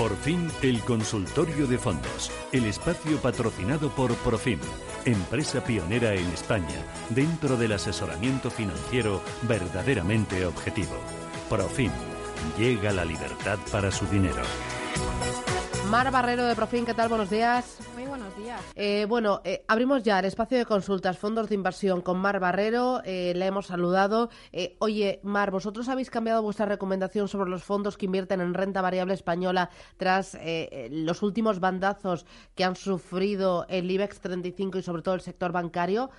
Por fin, el consultorio de fondos, el espacio patrocinado por Profim, empresa pionera en España dentro del asesoramiento financiero verdaderamente objetivo. Profim, llega la libertad para su dinero. Mar Barrero de Profim, ¿qué tal? Buenos días. Muy buenos días. Eh, bueno, eh, abrimos ya el espacio de consultas, fondos de inversión con Mar Barrero. Eh, le hemos saludado. Eh, oye, Mar, ¿vosotros habéis cambiado vuestra recomendación sobre los fondos que invierten en renta variable española tras eh, los últimos bandazos que han sufrido el IBEX 35 y sobre todo el sector bancario?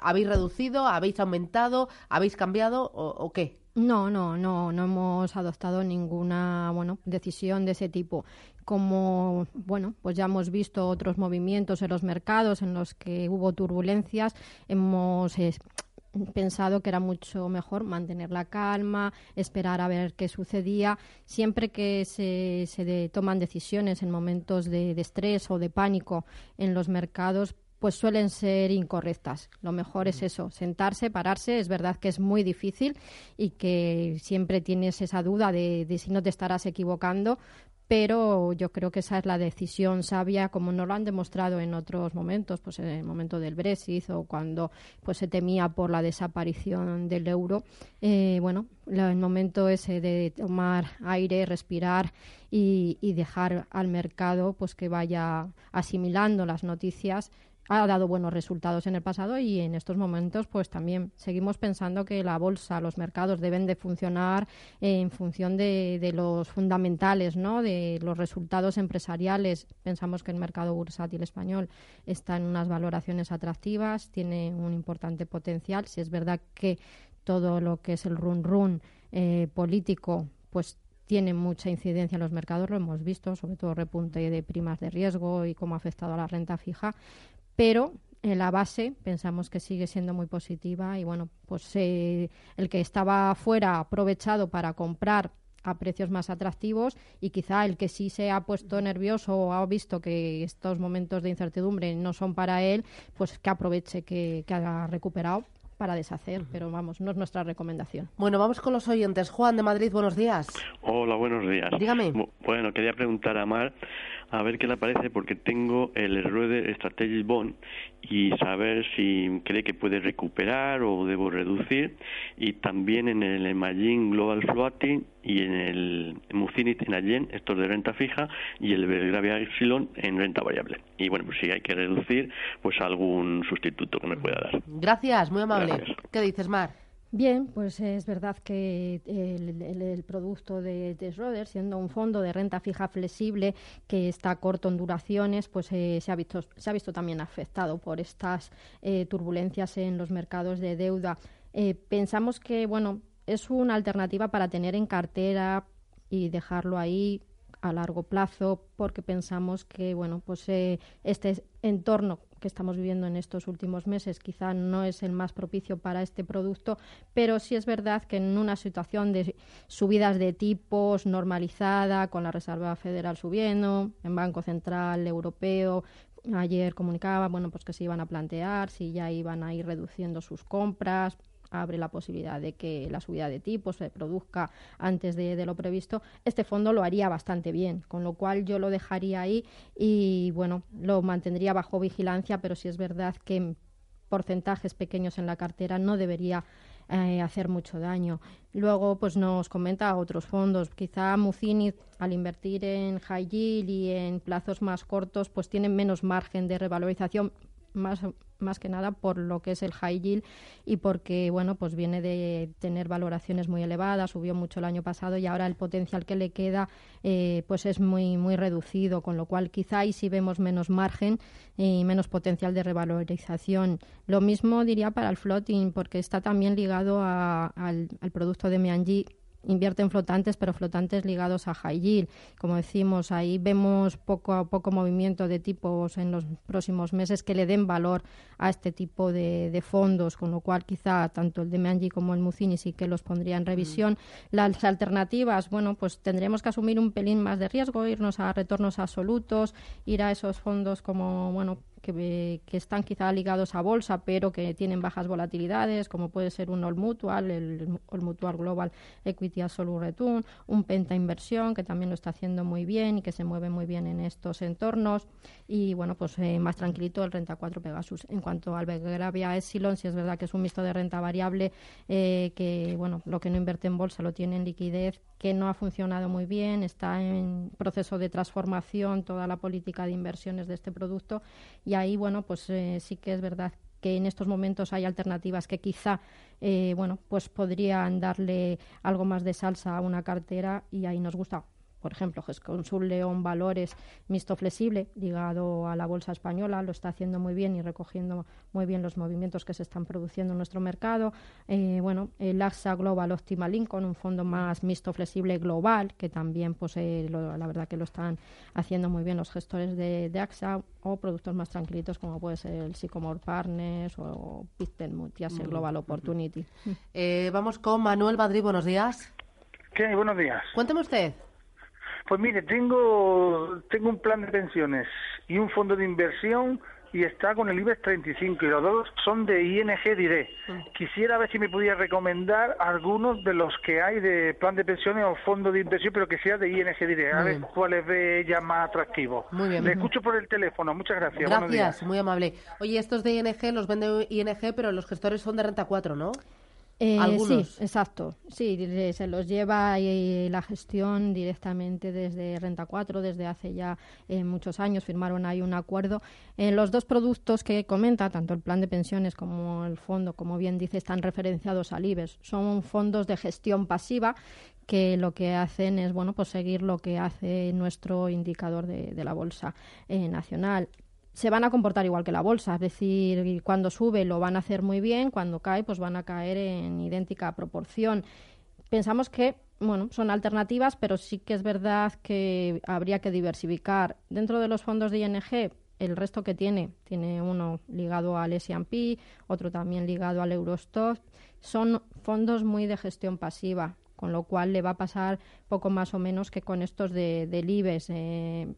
¿Habéis reducido? ¿Habéis aumentado? ¿Habéis cambiado o, o qué? No, no, no, no hemos adoptado ninguna bueno, decisión de ese tipo. Como bueno, pues ya hemos visto otros movimientos en los mercados en los que hubo turbulencias, hemos eh, pensado que era mucho mejor mantener la calma, esperar a ver qué sucedía. Siempre que se, se toman decisiones en momentos de estrés o de pánico en los mercados, pues suelen ser incorrectas. Lo mejor es eso, sentarse, pararse. Es verdad que es muy difícil y que siempre tienes esa duda de, de si no te estarás equivocando, pero yo creo que esa es la decisión sabia, como no lo han demostrado en otros momentos, pues en el momento del Brexit o cuando pues se temía por la desaparición del euro. Eh, bueno, el momento ese de tomar aire, respirar y, y dejar al mercado pues que vaya asimilando las noticias ha dado buenos resultados en el pasado y en estos momentos pues también seguimos pensando que la bolsa, los mercados deben de funcionar en función de, los fundamentales, ¿no? de los resultados empresariales. Pensamos que el mercado bursátil español está en unas valoraciones atractivas, tiene un importante potencial. Si es verdad que todo lo que es el run run eh, político pues tiene mucha incidencia en los mercados, lo hemos visto, sobre todo repunte de primas de riesgo y cómo ha afectado a la renta fija, pero en la base pensamos que sigue siendo muy positiva y bueno, pues eh, el que estaba fuera ha aprovechado para comprar a precios más atractivos y quizá el que sí se ha puesto nervioso o ha visto que estos momentos de incertidumbre no son para él, pues que aproveche que, que ha recuperado para deshacer, pero vamos, no es nuestra recomendación. Bueno, vamos con los oyentes. Juan de Madrid, buenos días. Hola, buenos días. Dígame. Bu- Bueno, quería preguntar a Mar a ver qué le parece porque tengo el Schroeder Strategic Bond y saber si cree que puede recuperar o debo reducir y también en el Emagin Global Floating y en el Mucinit en Allen, estos de renta fija y el Belgravia Epsilon en renta variable. Y bueno, pues si hay que reducir, pues algún sustituto que me pueda dar. Gracias, muy amable. Gracias. ¿Qué dices, Mar? Bien, pues es verdad que el, producto de, de Schroeder, siendo un fondo de renta fija flexible que está corto en duraciones, pues eh, se, ha visto, se ha visto también afectado por estas eh, turbulencias en los mercados de deuda. Eh, pensamos que, bueno, es una alternativa para tener en cartera y dejarlo ahí a largo plazo porque pensamos que bueno pues eh, este entorno que estamos viviendo en estos últimos meses quizá no es el más propicio para este producto, pero sí es verdad que en una situación de subidas de tipos normalizada, con la Reserva Federal subiendo, el Banco Central Europeo ayer comunicaba bueno pues que se iban a plantear si ya iban a ir reduciendo sus compras abre la posibilidad de que la subida de tipos se produzca antes de, lo previsto, este fondo lo haría bastante bien, con lo cual yo lo dejaría ahí y bueno, lo mantendría bajo vigilancia, pero sí es verdad que en porcentajes pequeños en la cartera no debería eh, hacer mucho daño. Luego, pues nos comenta otros fondos. Quizá Mucinit, al invertir en high y en plazos más cortos, pues tiene menos margen de revalorización, más más que nada por lo que es el high yield y porque bueno pues viene de tener valoraciones muy elevadas subió mucho el año pasado y ahora el potencial que le queda eh, pues es muy muy reducido con lo cual quizá ahí sí vemos menos margen y menos potencial de revalorización. Lo mismo diría para el floating porque está también ligado al producto de Meanji invierte en flotantes, pero flotantes ligados a high yield. Como decimos, ahí vemos poco a poco movimiento de tipos en los próximos meses que le den valor a este tipo de, de fondos, con lo cual quizá tanto el de Meanji como el Mucini sí que los pondría en revisión. Mm. Las alternativas, bueno, pues tendremos que asumir un pelín más de riesgo, irnos a retornos absolutos, ir a esos fondos como, bueno, que, están quizá ligados a bolsa, pero que tienen bajas volatilidades, como puede ser un All Mutual, el All Mutual Global Equity Absolute Return, un Penta Inversión, que también lo está haciendo muy bien y que se mueve muy bien en estos entornos. Y bueno, pues eh, más tranquilito el Renta 4 Pegasus. En cuanto al Belgravia Epsilon, si es verdad que es un mixto de renta variable, eh, que bueno, lo que no invierte en bolsa lo tiene en liquidez, que no ha funcionado muy bien, está en proceso de transformación toda la política de inversiones de este producto ahí, bueno, pues eh, sí que es verdad que en estos momentos hay alternativas que quizá eh, bueno pues podrían darle algo más de salsa a una cartera y ahí nos gusta por ejemplo, Consul León Valores mixto flexible ligado a la bolsa española, lo está haciendo muy bien y recogiendo muy bien los movimientos que se están produciendo en nuestro mercado. Eh, bueno, el AXA Global Optimal Income, un fondo más mixto flexible global, que también, pues, eh, la verdad que lo están haciendo muy bien los gestores de, AXA, o productos más tranquilitos como puede ser el Sycomore Partners o Pictet Multias, el Global Opportunity. Eh, vamos con Manuel Madrid, buenos días. ¿Qué? Buenos días. Cuénteme usted. Pues mire, tengo, tengo un plan de pensiones y un fondo de inversión y está con el IBEX 35 y los dos son de ING Direct. Quisiera ver si me pudiera recomendar algunos de los que hay de plan de pensiones o fondo de inversión, pero que sea de ING Direct. a ver cuál ve ella más atractivo. Muy bien. Le escucho por el teléfono. Muchas gracias. Gracias, muy amable. Oye, estos de ING los vende ING, pero los gestores son de Renta 4, ¿no? Eh, sí, exacto. Sí, se los lleva la gestión directamente desde Renta 4, desde hace ya eh, muchos años. Firmaron ahí un acuerdo. En los dos productos que comenta, tanto el plan de pensiones como el fondo, como bien dice, están referenciados al IBEX. Son fondos de gestión pasiva que lo que hacen es bueno pues seguir lo que hace nuestro indicador de, la bolsa eh, nacional se van a comportar igual que la bolsa, es decir, cuando sube lo van a hacer muy bien, cuando cae pues van a caer en idéntica proporción. Pensamos que bueno, son alternativas, pero sí que es verdad que habría que diversificar. Dentro de los fondos de ING, el resto que tiene, tiene uno ligado al S&P, otro también ligado al Eurostock, son fondos muy de gestión pasiva, con lo cual le va a pasar poco más o menos que con estos de, del IBEX, eh,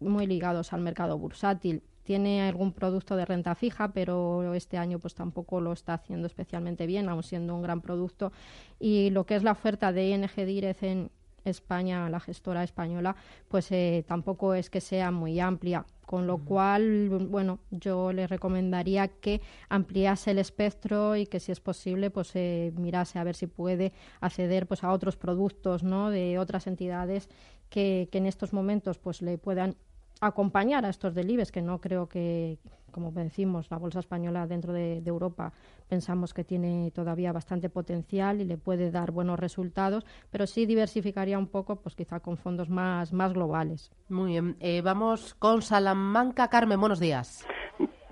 muy ligados al mercado bursátil tiene algún producto de renta fija, pero este año pues tampoco lo está haciendo especialmente bien, aun siendo un gran producto. Y lo que es la oferta de ING Direct en España, la gestora española, pues eh, tampoco es que sea muy amplia. Con lo cual, bueno, yo le recomendaría que ampliase el espectro y que si es posible, pues eh, mirase a ver si puede acceder pues a otros productos, ¿no? De otras entidades que, que en estos momentos pues le puedan acompañar a estos delibes, que no creo que, como decimos, la bolsa española dentro de, Europa pensamos que tiene todavía bastante potencial y le puede dar buenos resultados, pero sí diversificaría un poco, pues quizá con fondos más, más globales. Muy bien. Eh, vamos con Salamanca. Carmen, buenos días.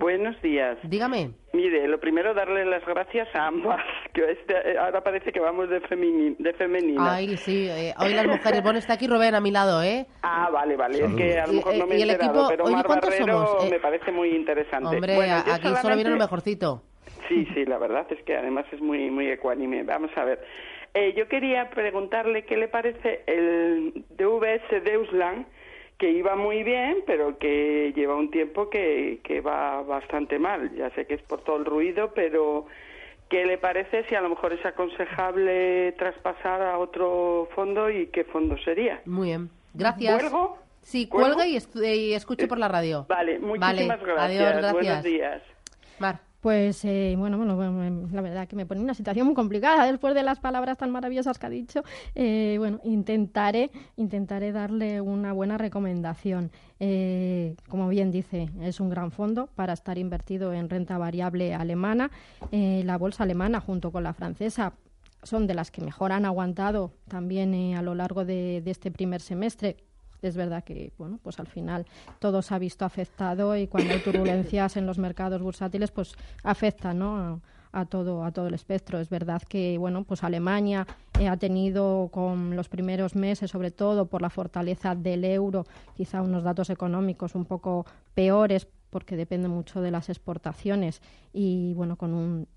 Buenos días. Dígame. Mire, lo primero darle las gracias a ambas, que este, eh, ahora parece que vamos de, de femenina. Ay, sí, eh, hoy las mujeres. Bueno, está aquí Rubén a mi lado, ¿eh? Ah, vale, vale, es que a lo mejor no me he enterado, pero Mar Barrero me parece muy interesante. Hombre, aquí solo viene lo mejorcito. Sí, sí, la verdad es que además es muy, muy ecuánime. Vamos a ver. Eh, yo quería preguntarle qué le parece el DVS Deusland, que iba muy bien, pero que lleva un tiempo que, que va bastante mal. Ya sé que es por todo el ruido, pero ¿qué le parece si a lo mejor es aconsejable traspasar a otro fondo y qué fondo sería? Muy bien, gracias. ¿Cuelgo? Sí, cuelga y, y, escuche por la radio. Vale, muchísimas gracias. Adiós, gracias. Buenos días. Mar. Pues eh, bueno, bueno, la verdad que me pone una situación muy complicada después de las palabras tan maravillosas que ha dicho. Eh, bueno, intentaré, intentaré darle una buena recomendación. Eh, como bien dice, es un gran fondo para estar invertido en renta variable alemana. la bolsa alemana junto con la francesa son de las que mejor han aguantado también a lo largo de este primer semestre es verdad que bueno pues al final todo se ha visto afectado y cuando hay turbulencias en los mercados bursátiles pues afecta ¿no? a, todo a todo el espectro es verdad que bueno pues Alemania eh, ha tenido con los primeros meses sobre todo por la fortaleza del euro quizá unos datos económicos un poco peores porque depende mucho de las exportaciones y bueno con un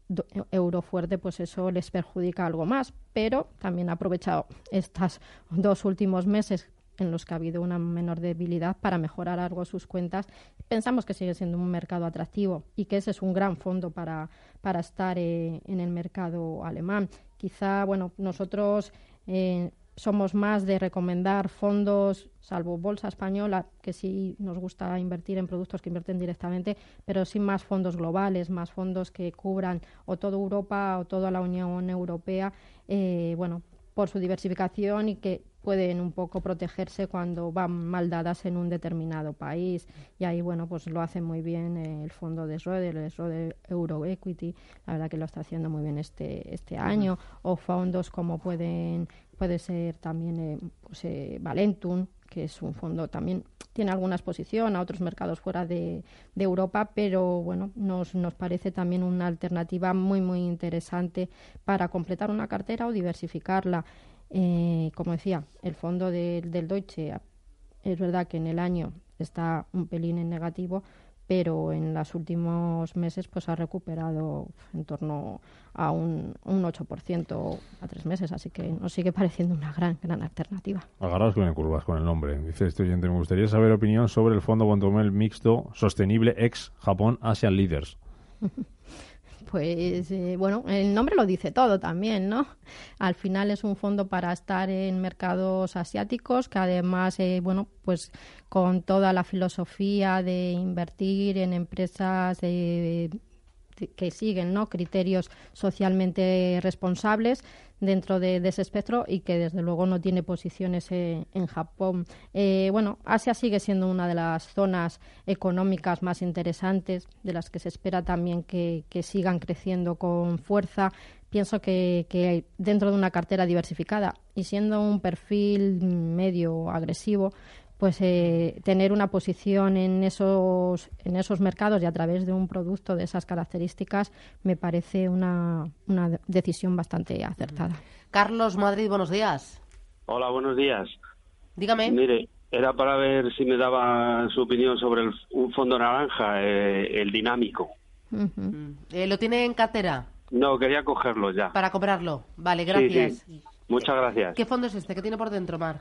euro fuerte pues eso les perjudica algo más pero también ha aprovechado estos dos últimos meses en los que ha habido una menor debilidad para mejorar algo sus cuentas. Pensamos que sigue siendo un mercado atractivo y que ese es un gran fondo para, para estar eh, en el mercado alemán. Quizá, bueno, nosotros eh, somos más de recomendar fondos, salvo Bolsa Española, que sí nos gusta invertir en productos que invierten directamente, pero sí más fondos globales, más fondos que cubran o toda Europa o toda la Unión Europea, eh, bueno, por su diversificación y que pueden un poco protegerse cuando van mal dadas en un determinado país. Y ahí, bueno, pues lo hace muy bien el fondo de Schroeder, el Schroeder Euro Equity, la verdad que lo está haciendo muy bien este, este año, o fondos como pueden puede ser también eh, pues, eh, Valentum, que es un fondo también tiene alguna exposición a otros mercados fuera de, Europa, pero bueno, nos, nos parece también una alternativa muy muy interesante para completar una cartera o diversificarla. Eh, como decía, el fondo del Deutsche es verdad que en el año está un pelín en negativo, pero en los últimos meses pues ha recuperado en torno a un, un 8% a tres meses, así que nos sigue pareciendo una gran, gran alternativa. Agarrados con el curvas con el nombre. Dice este oyente, me gustaría saber opinión sobre el fondo Bondomel mixto sostenible ex Japón Asian Leaders. pues eh, bueno, el nombre lo dice todo también, ¿no? Al final es un fondo para estar en mercados asiáticos que además, eh, bueno, pues con toda la filosofía de invertir en empresas de que siguen ¿no? criterios socialmente responsables dentro de, ese espectro y que desde luego no tiene posiciones en, Japón. Eh, bueno, Asia sigue siendo una de las zonas económicas más interesantes, de las que se espera también que, sigan creciendo con fuerza. Pienso que, que dentro de una cartera diversificada y siendo un perfil medio agresivo, pues eh, tener una posición en esos, en esos mercados y a través de un producto de esas características me parece una, una decisión bastante acertada. Carlos Madrid, buenos días. Hola, buenos días. Dígame. Mire, era para ver si me daba su opinión sobre el, un fondo naranja, eh, el dinámico. Mm. Eh, ¿Lo tiene en cartera? No, quería cogerlo ya. Para comprarlo. Vale, gracias. Muchas gracias. ¿Qué fondo es este? ¿Qué tiene por dentro, Mar?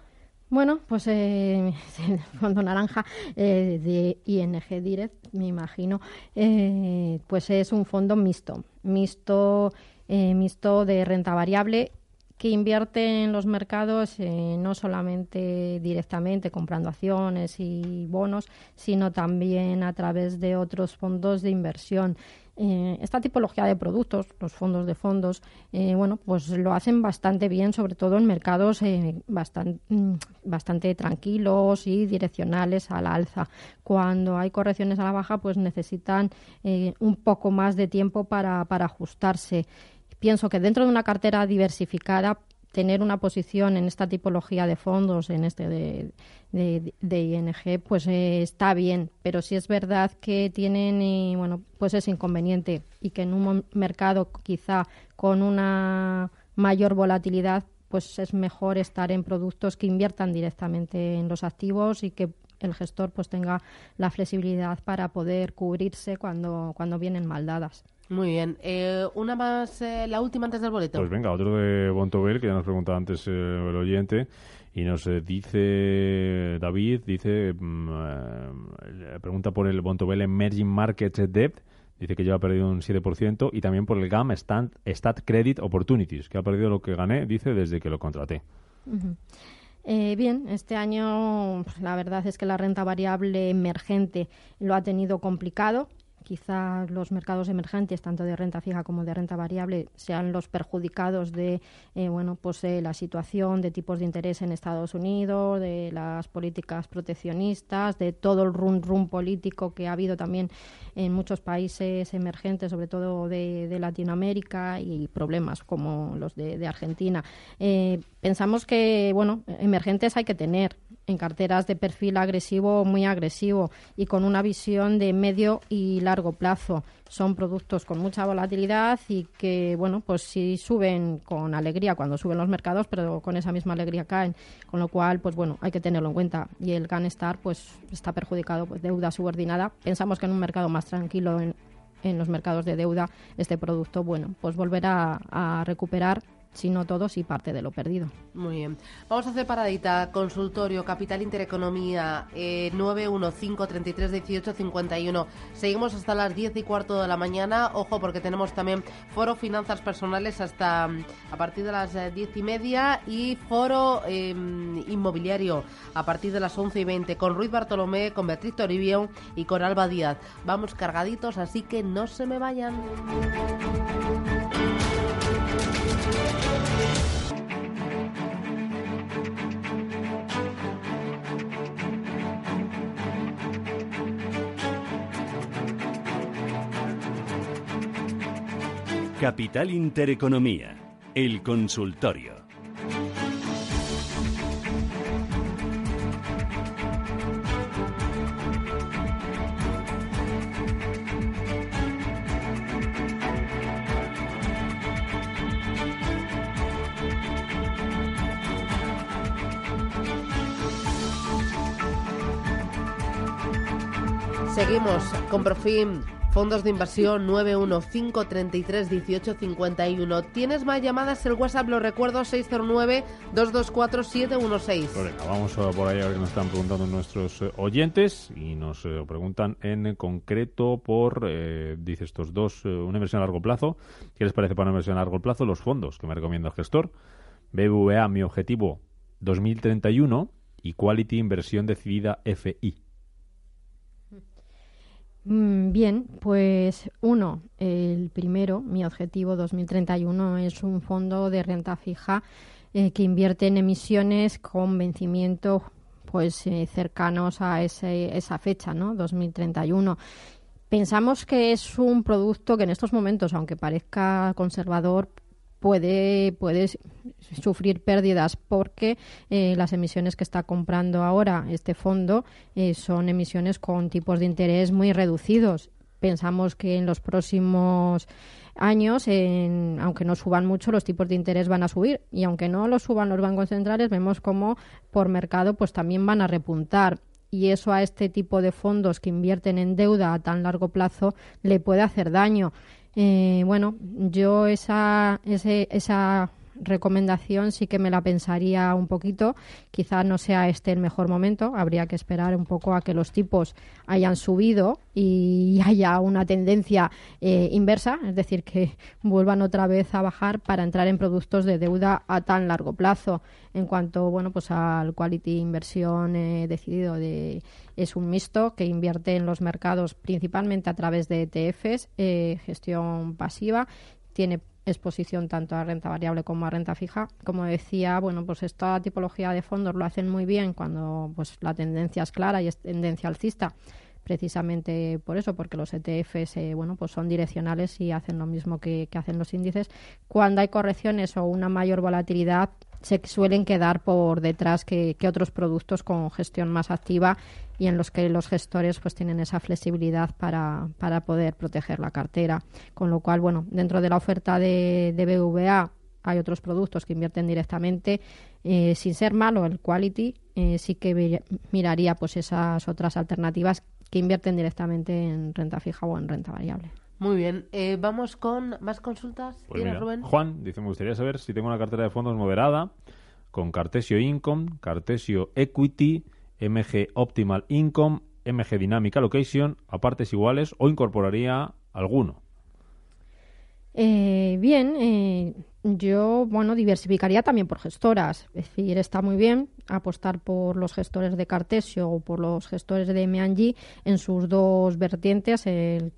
Bueno, pues eh, el fondo naranja eh, de ING Direct, me imagino, eh, pues es un fondo mixto, mixto, eh, mixto de renta variable que invierte en los mercados no solamente directamente comprando acciones y bonos, sino también a través de otros fondos de inversión. Eh, esta tipología de productos, los fondos de fondos, eh, bueno, pues lo hacen bastante bien, sobre todo en mercados eh, bastante, mm, bastante tranquilos y direccionales a la alza. Cuando hay correcciones a la baja, pues necesitan un poco más de tiempo para, para ajustarse. Pienso que dentro de una cartera diversificada tener una posición en esta tipología de fondos, en este de, de, ING, pues eh, está bien, pero si es verdad que tienen, y, bueno, pues es inconveniente y que en un mercado quizá con una mayor volatilidad, pues es mejor estar en productos que inviertan directamente en los activos y que el gestor pues tenga la flexibilidad para poder cubrirse cuando, cuando vienen mal dadas. Muy bien. Eh, una más, eh, la última antes del boleto. Pues venga, otro de Bontobel, que ya nos preguntaba antes eh, el oyente. Y nos dice David, dice, mm, pregunta por el Bontobel Emerging Markets Debt. Dice que lleva perdido un 7% y también por el GAM Stat, Stat Credit Opportunities, que ha perdido lo que gané, dice, desde que lo contraté. bien, este año la verdad es que la renta variable emergente lo ha tenido complicado quizás los mercados emergentes, tanto de renta fija como de renta variable, sean los perjudicados de eh, bueno, pues, eh, la situación de tipos de interés en Estados Unidos, de las políticas proteccionistas, de todo el rum rum político que ha habido también en muchos países emergentes, sobre todo de, Latinoamérica, y problemas como los de, Argentina. Eh, pensamos que, bueno, emergentes hay que tener en carteras de perfil agresivo o muy agresivo y con una visión de medio y largo plazo. Son productos con mucha volatilidad y que, bueno, pues sí suben con alegría cuando suben los mercados, pero con esa misma alegría caen. Con lo cual, pues bueno, hay que tenerlo en cuenta. Y el Ganestar, pues está perjudicado por deuda subordinada. Pensamos que en un mercado más tranquilo, en, en los mercados de deuda, este producto, bueno, pues volverá a recuperar si no todo, sí parte de lo perdido. Muy bien. Vamos a hacer paradita. Consultorio, Capital Intereconomía, eh, 915-33-18-51. Seguimos hasta las 10 y cuarto de la mañana. Ojo, porque tenemos también foro Finanzas Personales hasta mm, a partir de las 10 eh, y media y foro em, Inmobiliario a partir de las 11 y 20 con Ruiz Bartolomé, con Beatriz Toribio y con Alba Díaz. Vamos cargaditos, así que no se me vayan. Capital Intereconomía, el consultorio. Seguimos con Profim Fondos de inversión 915331851. ¿Tienes más llamadas? El WhatsApp lo recuerdo 609-224-716. vamos por ahí a ver qué nos están preguntando nuestros eh, oyentes y nos eh, preguntan en concreto por, eh, dice estos dos, una inversión a largo plazo. ¿Qué les parece para una inversión a largo plazo? Los fondos que me recomienda el gestor. BBVA, mi objetivo 2031 y Quality Inversión Decidida FI. Mm, bien, pues uno, el primero, mi objetivo 2031 es un fondo de renta fija eh, que invierte en emisiones con vencimiento pues eh, cercanos a ese, esa fecha, ¿no? 2031. Pensamos que es un producto que en estos momentos, aunque parezca conservador, puede, puede sufrir pérdidas porque eh, las emisiones que está comprando ahora este fondo eh, son emisiones con tipos de interés muy reducidos. Pensamos que en los próximos años, aunque no suban mucho, los tipos de interés van a subir y aunque no los suban los bancos centrales, vemos como por mercado pues también van a repuntar y eso a este tipo de fondos que invierten en deuda a tan largo plazo le puede hacer daño. Eh, bueno, yo esa, ese, esa recomendación sí que me la pensaría un poquito. Quizás no sea este el mejor momento. Habría que esperar un poco a que los tipos hayan subido y haya una tendencia eh, inversa, es decir, que vuelvan otra vez a bajar para entrar en productos de deuda a tan largo plazo. En cuanto bueno, pues al quality inversión he decidido de es un mixto que invierte en los mercados principalmente a través de ETFs, eh, gestión pasiva, tiene exposición tanto a renta variable como a renta fija. Como decía, bueno, pues esta tipología de fondos lo hacen muy bien cuando pues la tendencia es clara y es tendencia alcista precisamente por eso, porque los ETFs eh, bueno, pues son direccionales y hacen lo mismo que, hacen los índices. Cuando hay correcciones o una mayor volatilidad, se suelen quedar por detrás que, otros productos con gestión más activa y en los que los gestores pues tienen esa flexibilidad para, para poder proteger la cartera. Con lo cual, bueno, dentro de la oferta de, de BVA hay otros productos que invierten directamente eh, sin ser malo el quality eh, sí que miraría pues esas otras alternativas que invierten directamente en renta fija o en renta variable. Muy bien, eh, vamos con más consultas. Pues Juan dice, me gustaría saber si tengo una cartera de fondos moderada con Cartesio Income, Cartesio Equity, MG Optimal Income, MG Dynamic Allocation, a partes iguales o incorporaría alguno. Eh, bien, eh, yo, bueno, diversificaría también por gestoras. Es decir, está muy bien apostar por los gestores de Cartesio o por los gestores de M&G en sus dos vertientes, el,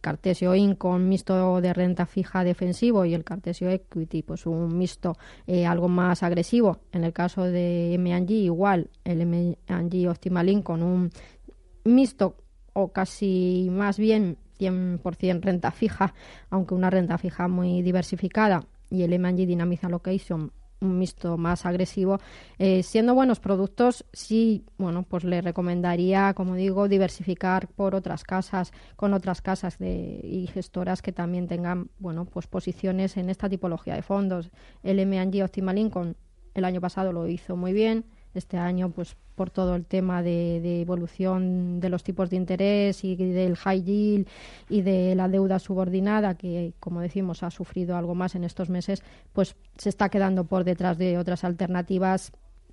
Cartesio Income mixto de renta fija defensivo y el Cartesio Equity, pues un mixto eh, algo más agresivo. En el caso de M&G, igual, el M&G Optimal Income, un mixto o casi más bien 100% renta fija, aunque una renta fija muy diversificada y el M&G Dynamic Allocation un mixto más agresivo, eh, siendo buenos productos, sí, bueno, pues le recomendaría, como digo, diversificar por otras casas, con otras casas de, y gestoras que también tengan, bueno, pues posiciones en esta tipología de fondos. El M&G Optimal Income el año pasado lo hizo muy bien, este año, pues por todo el tema de, evolución de los tipos de interés y del high yield y de la deuda subordinada, que como decimos ha sufrido algo más en estos meses, pues se está quedando por detrás de otras alternativas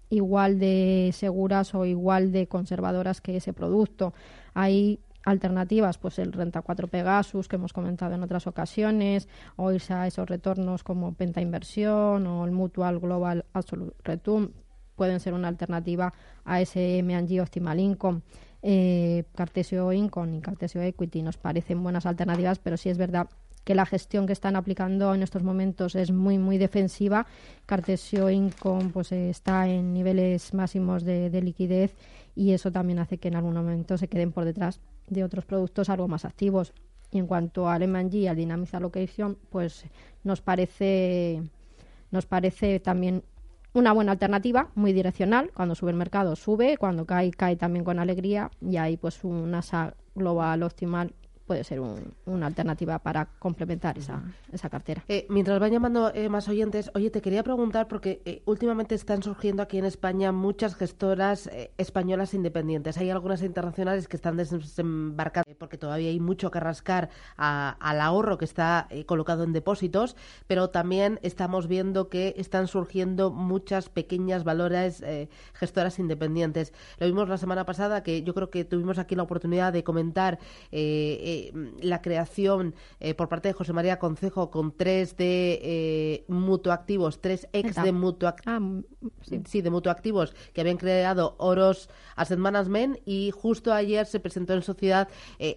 igual de seguras o igual de conservadoras que ese producto. Hay alternativas, pues el Renta 4 Pegasus, que hemos comentado en otras ocasiones, o irse a esos retornos como Penta Inversión o el Mutual Global Absolute Return, pueden ser una alternativa a ese M&G Optimal Income. Eh, Cartesio Income y Cartesio Equity nos parecen buenas alternativas, pero sí es verdad que la gestión que están aplicando en estos momentos es muy muy defensiva. Cartesio Income pues está en niveles máximos de, liquidez y eso también hace que en algún momento se queden por detrás de otros productos algo más activos. Y en cuanto al M&G, al Dynamic Allocation, pues nos parece nos parece también una buena alternativa, muy direccional. Cuando sube el mercado, sube. Cuando cae, cae también con alegría. Y ahí, pues, un ASA global optimal puede ser una alternativa para complementar esa, esa cartera. Eh, mientras van llamando eh, más oyentes, oye, te quería preguntar, porque eh, últimamente están surgiendo aquí en España muchas gestoras españolas independientes. Hay algunas internacionales que están desembarcando porque todavía hay mucho que rascar al ahorro que está colocado en depósitos, pero también estamos viendo que están surgiendo muchas pequeñas valores gestoras independientes. Lo vimos la semana pasada, que yo creo que tuvimos aquí la oportunidad de comentar eh, la creación eh, por parte de José María Concejo con tres de eh, mutuactivos, tres ex de mutuactivos, ah, sí. de mutuactivos que habían creado Oros Asset Management y justo ayer se presentó en sociedad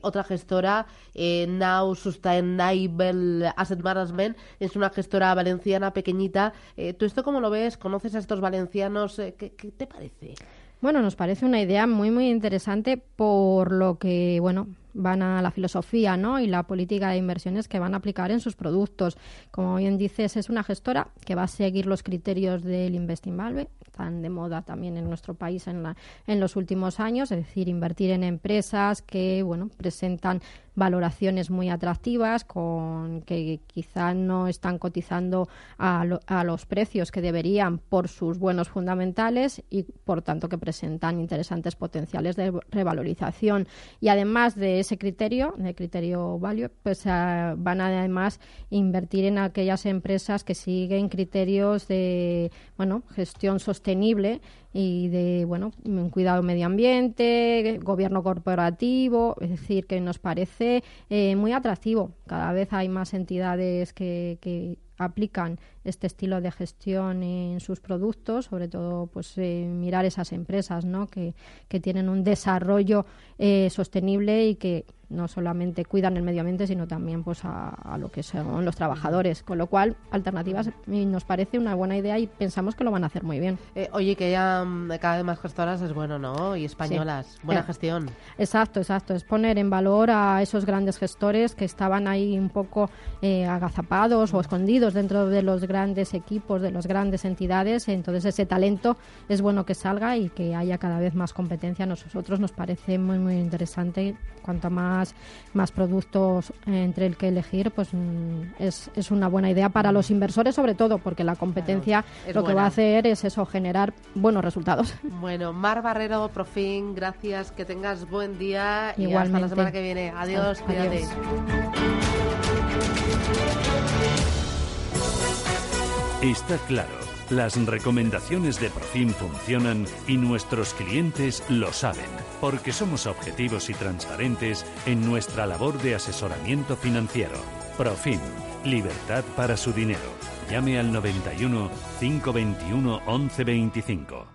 otra gestora, Now Sustainable Asset Management, es una gestora valenciana pequeñita. ¿Tú esto cómo lo ves? ¿Conoces a estos valencianos? ¿Qué, qué te parece? Bueno, nos parece una idea muy, muy interesante por lo que, bueno, van a la filosofía ¿no? y la política de inversiones que van a aplicar en sus productos. Como bien dices, es una gestora que va a seguir los criterios del Investing Valve, tan de moda también en nuestro país en, la, en los últimos años, es decir, invertir en empresas que bueno, presentan valoraciones muy atractivas, con que quizá no están cotizando a, a, los precios que deberían por sus buenos fundamentales y, por tanto, que presentan interesantes potenciales de revalorización. Y además de ese criterio, de criterio value, pues uh, van a además invertir en aquellas empresas que siguen criterios de bueno gestión sostenible y de bueno cuidado medio ambiente, gobierno corporativo, es decir, que nos parece eh, muy atractivo. Cada vez hay más entidades que, que aplican este estilo de gestión en sus productos, sobre todo pues eh, mirar esas empresas ¿no? que, que tienen un desarrollo eh, sostenible y que no solamente cuidan el medio ambiente, sino también pues a, lo que son los trabajadores. Con lo cual, alternativas nos parece una buena idea y pensamos que lo van a hacer muy bien. Eh, oye, que ya mm, cada vez más gestoras es bueno, ¿no? Y españolas. Buena gestión. Exacto, exacto. Es poner en valor a esos grandes gestores que estaban ahí un poco agazapados o escondidos dentro de los grandes equipos, de las grandes entidades. Entonces ese talento es bueno que salga y que haya cada vez más competencia. A nosotros nos parece muy muy interesante. Cuanto más, más productos entre el que elegir, pues mm, es, es una buena idea para los inversores sobre todo, porque la competencia lo que va a hacer es eso, generar buenos resultados. Bueno, Mar Barrero, Profin, gracias, que tengas buen día y hasta la semana que viene. Adiós, Adiós. Está claro, las recomendaciones de Profim funcionan y nuestros clientes lo saben, porque somos objetivos y transparentes en nuestra labor de asesoramiento financiero. Profim, libertad para su dinero. Llame al 91 521 1125.